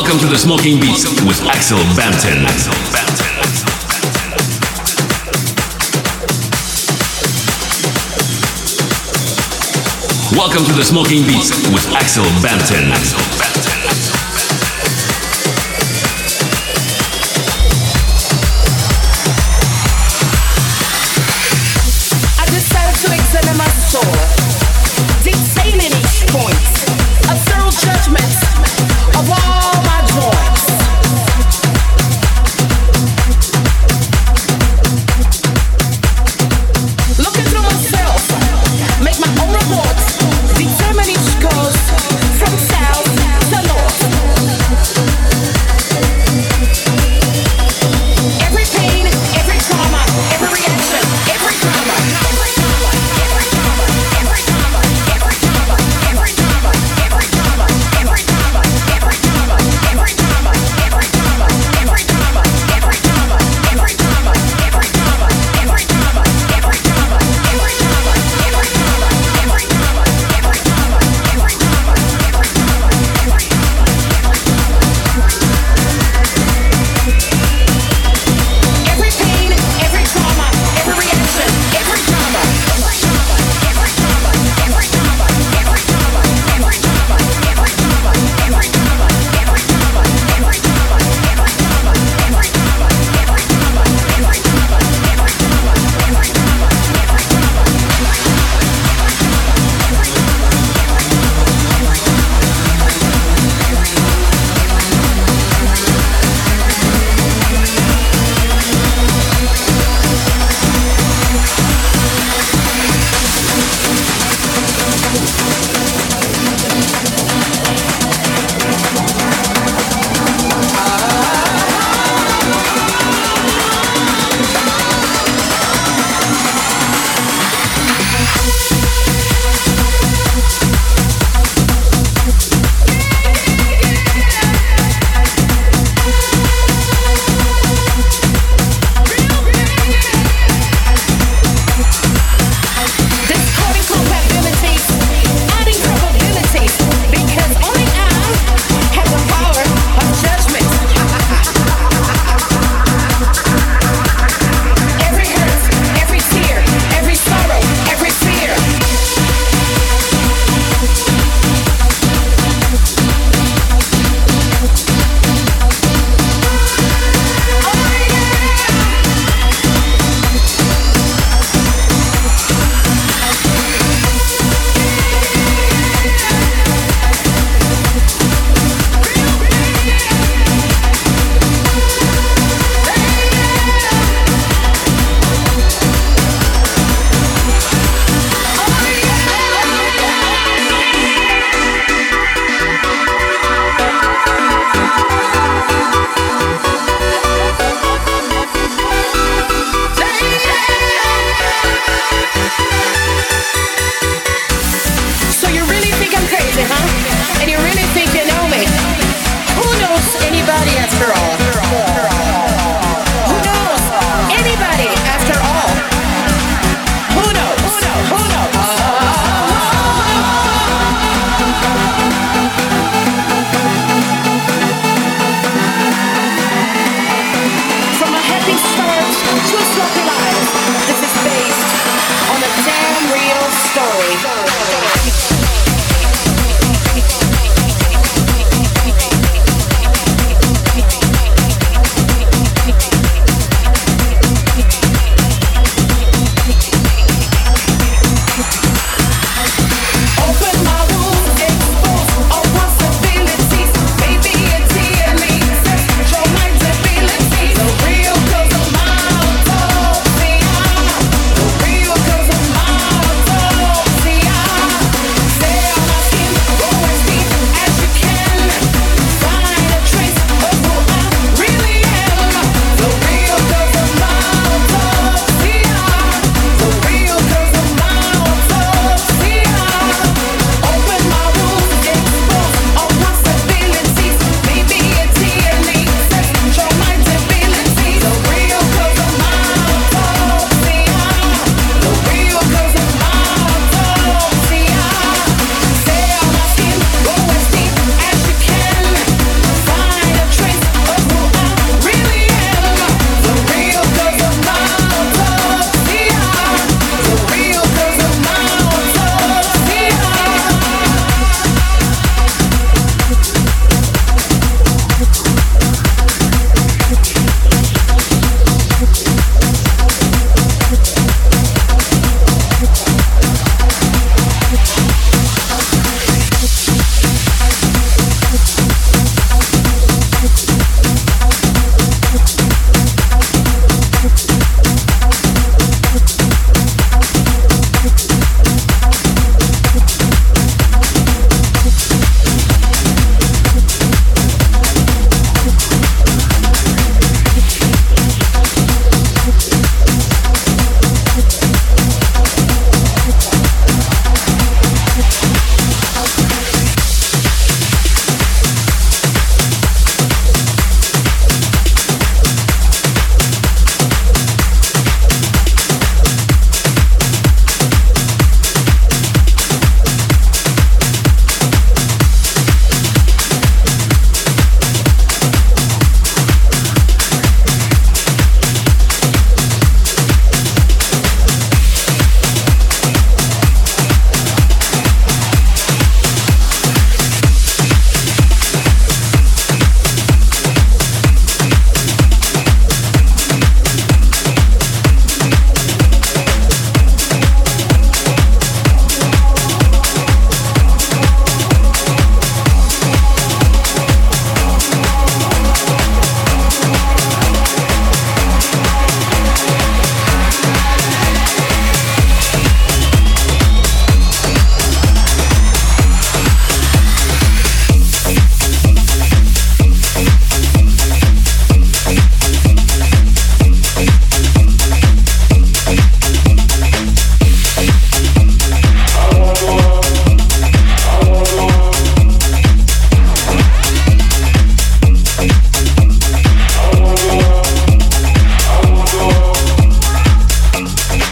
Welcome to the Smoking Beats with Axel Bampton. Welcome to the Smoking Beats with Axel Bampton. From south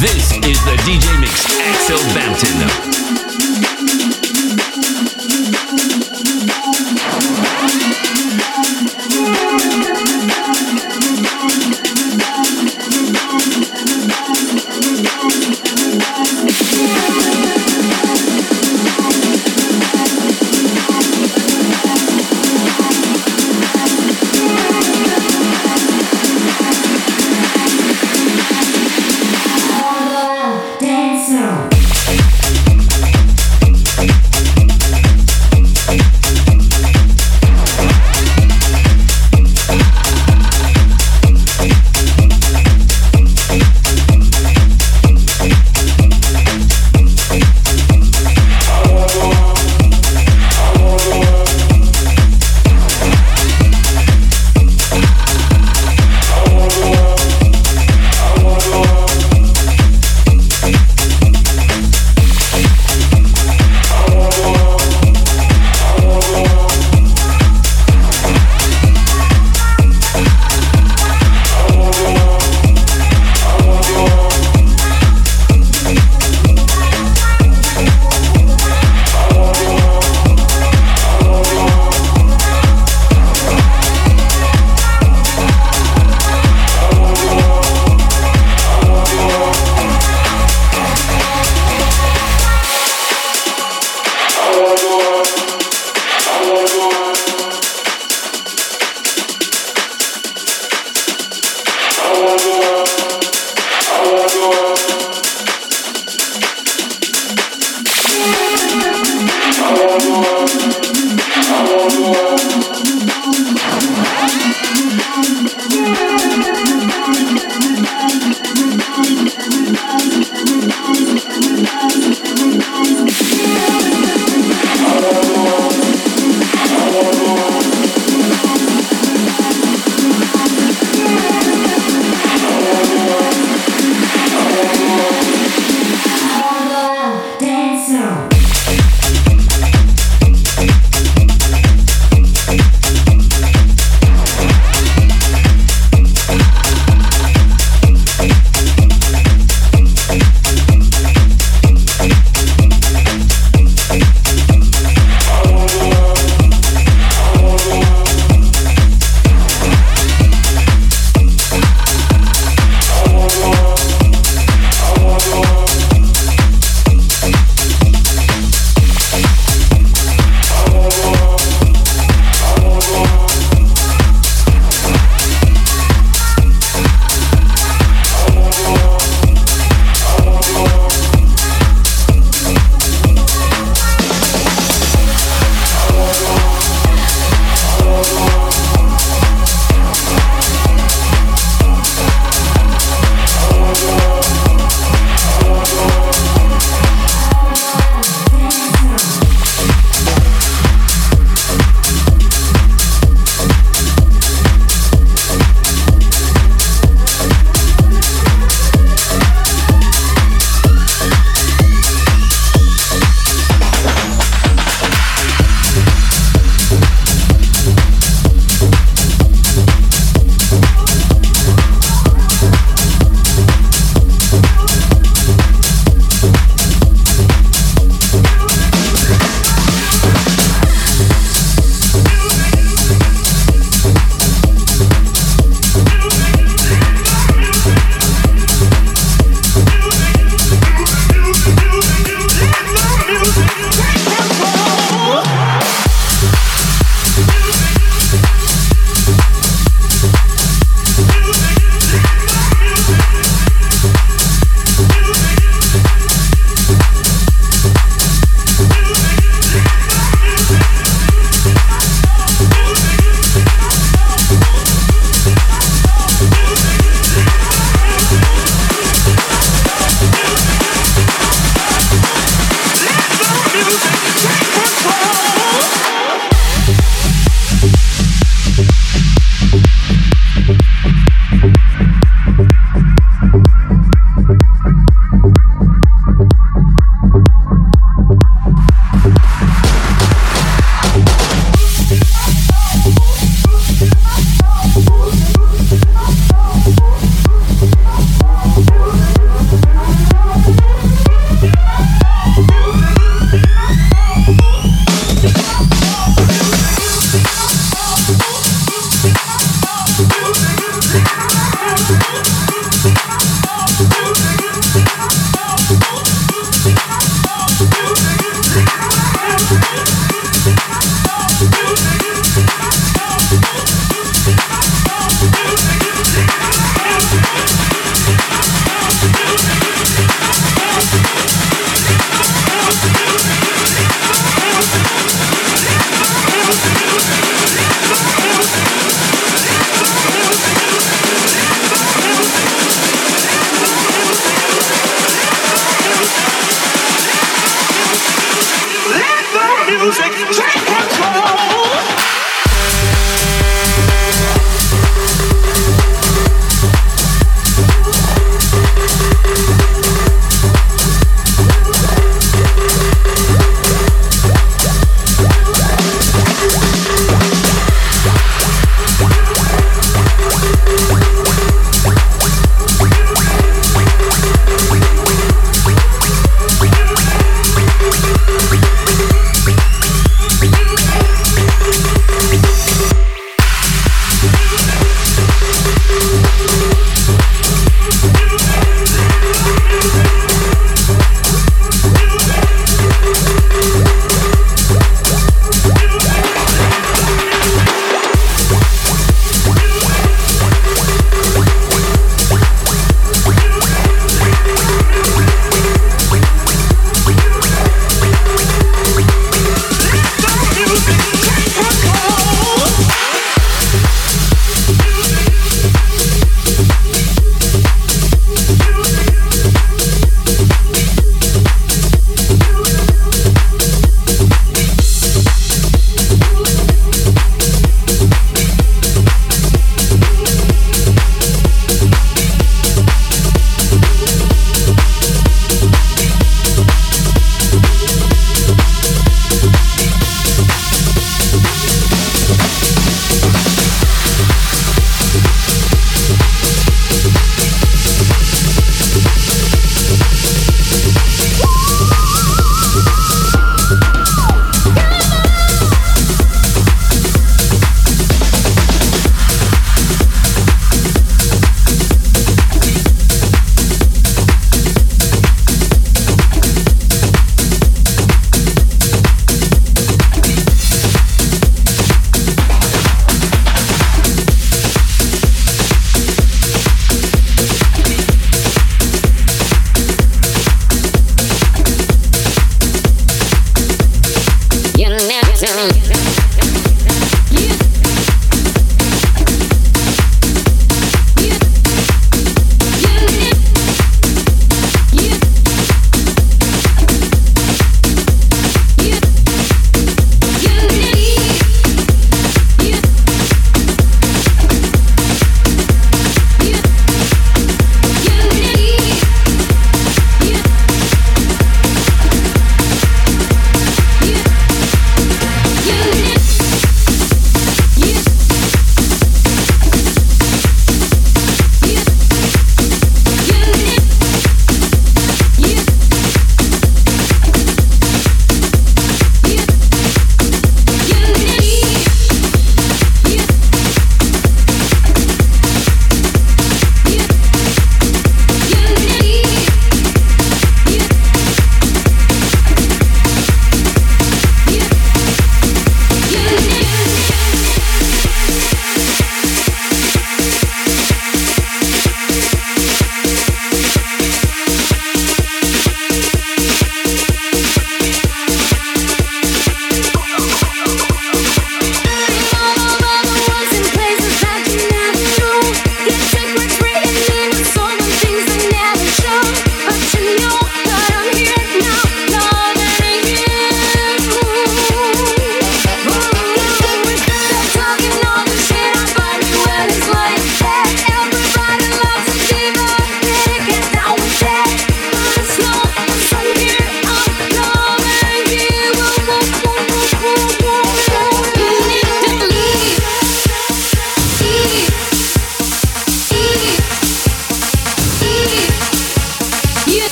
This is the DJ Mix, Axel Bampton.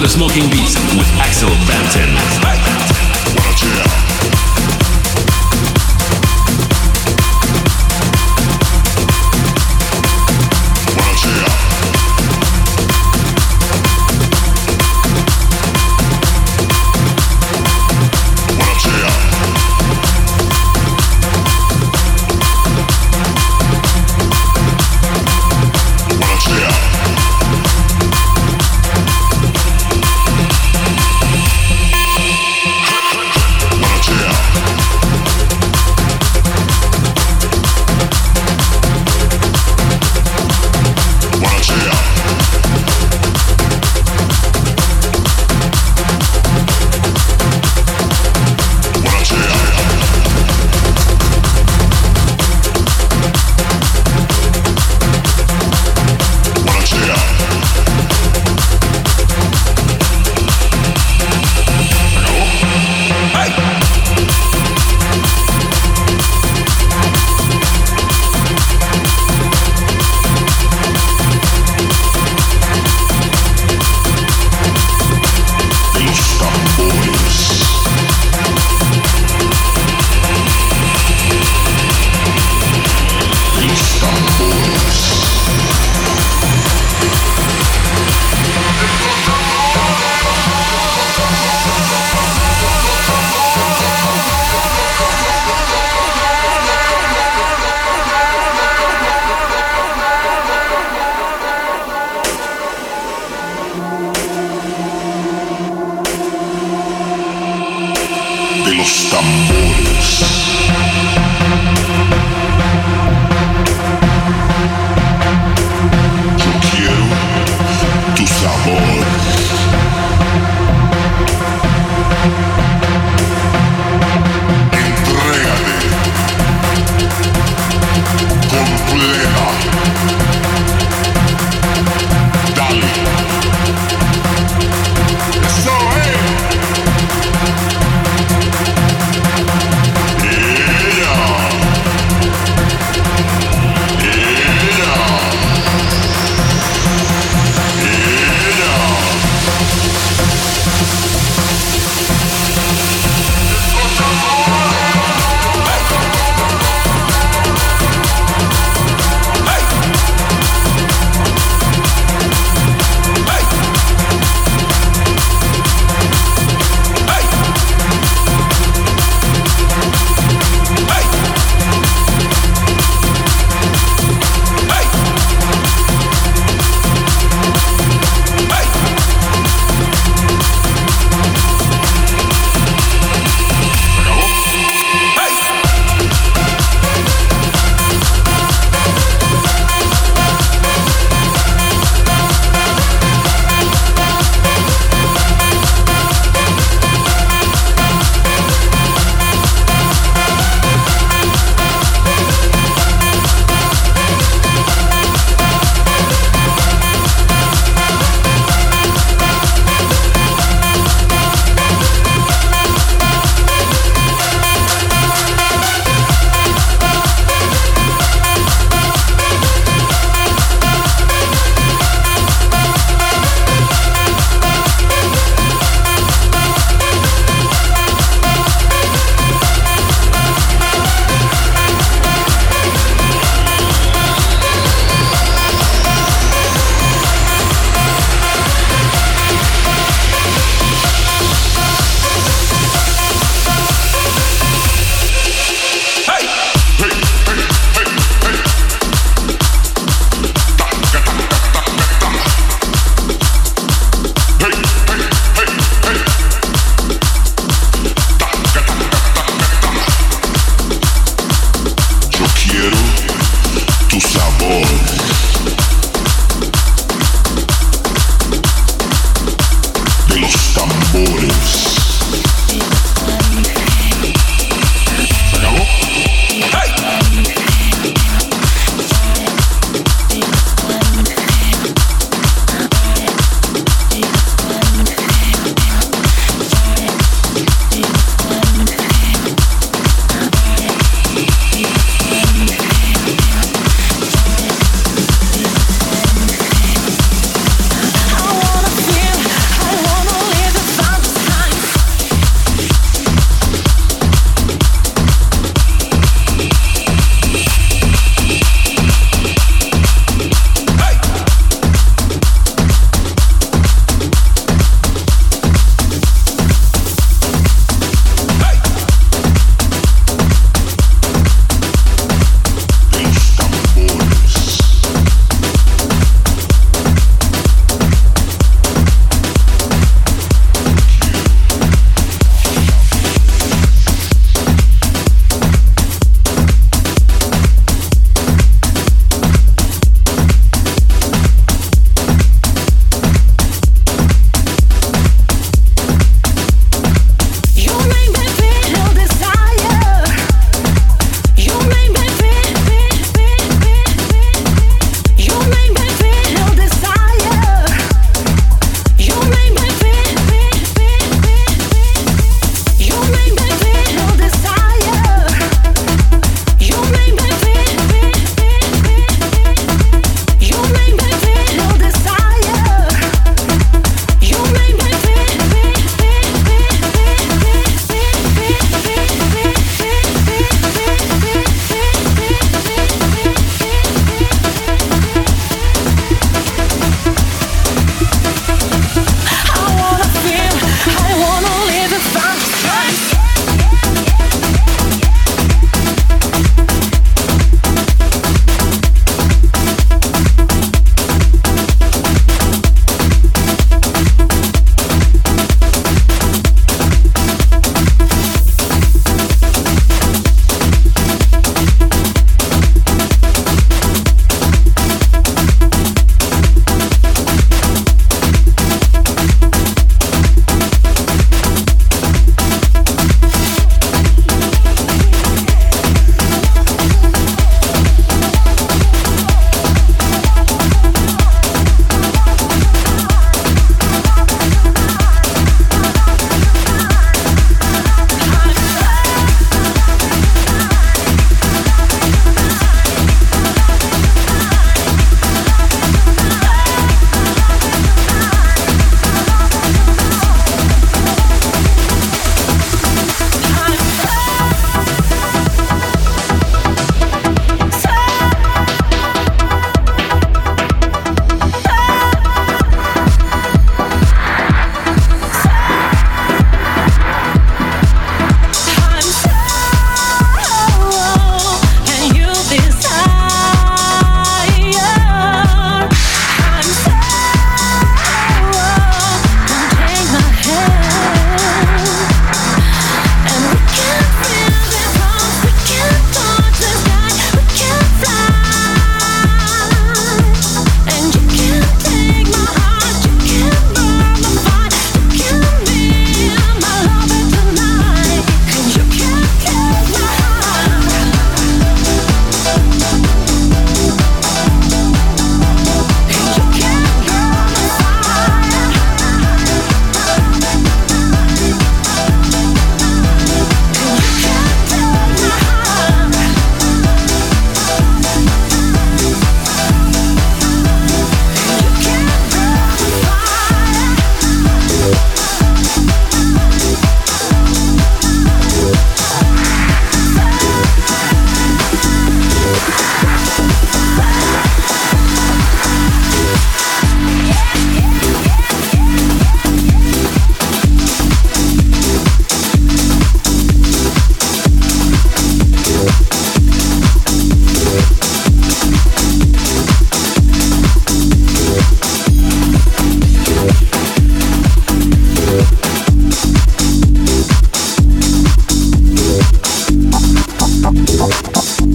The Smoking Beats with Axel Bampton.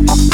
Thank.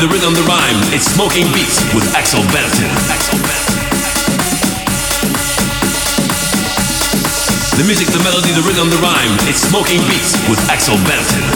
The rhythm, the rhyme. It's Smoking Beats with Axel Bampton. The music, the melody, the rhythm, the rhyme. It's Smoking Beats with Axel Bampton.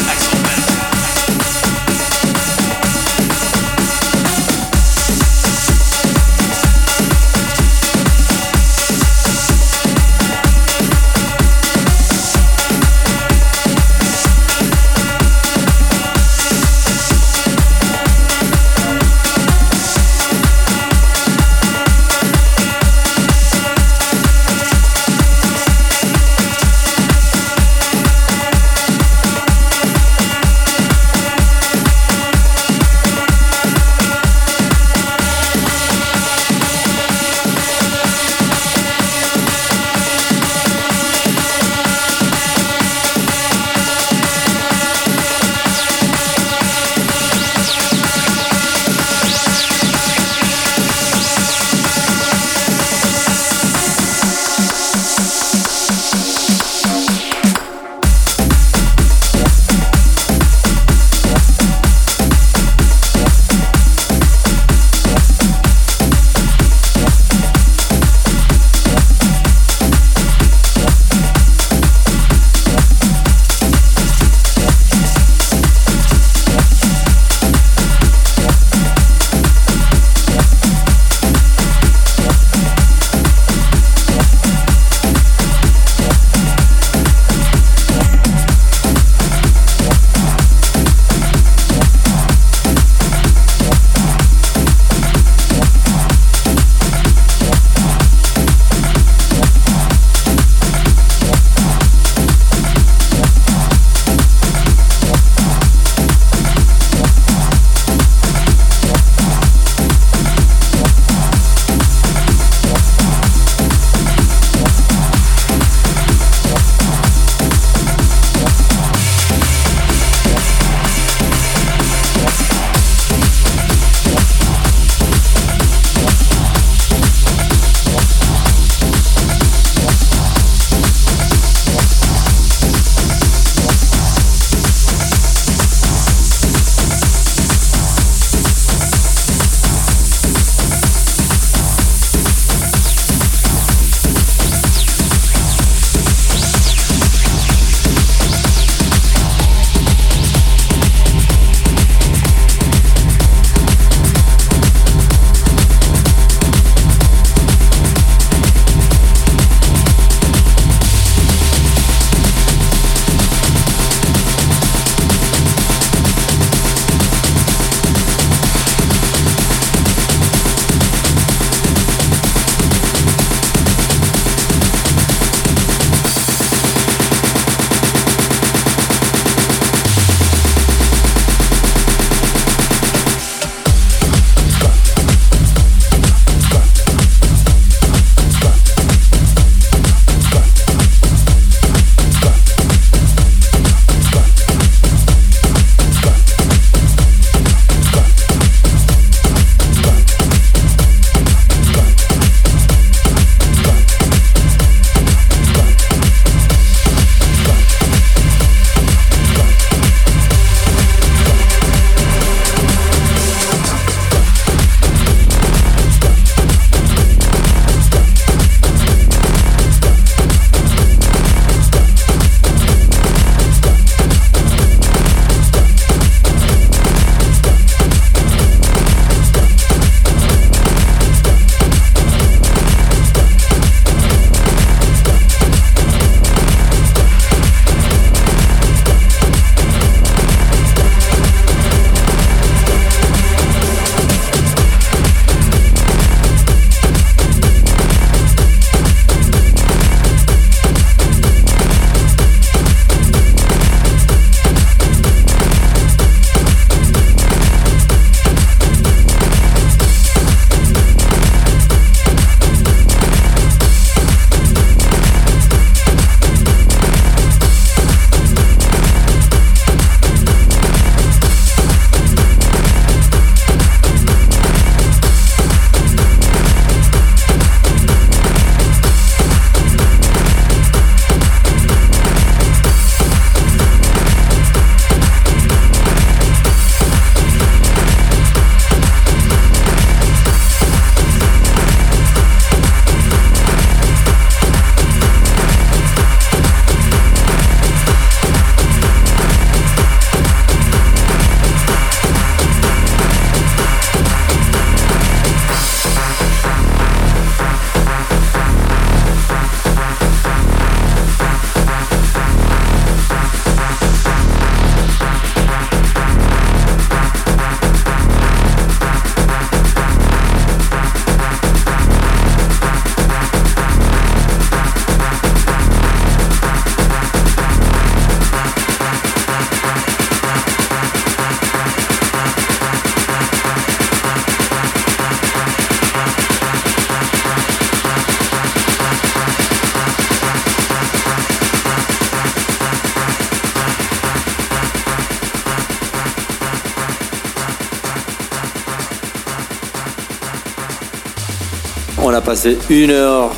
Passé une heure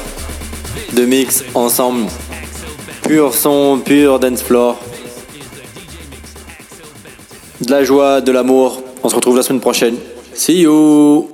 de mix ensemble. Pur son, pur dance floor. De la joie, de l'amour. On se retrouve la semaine prochaine. See you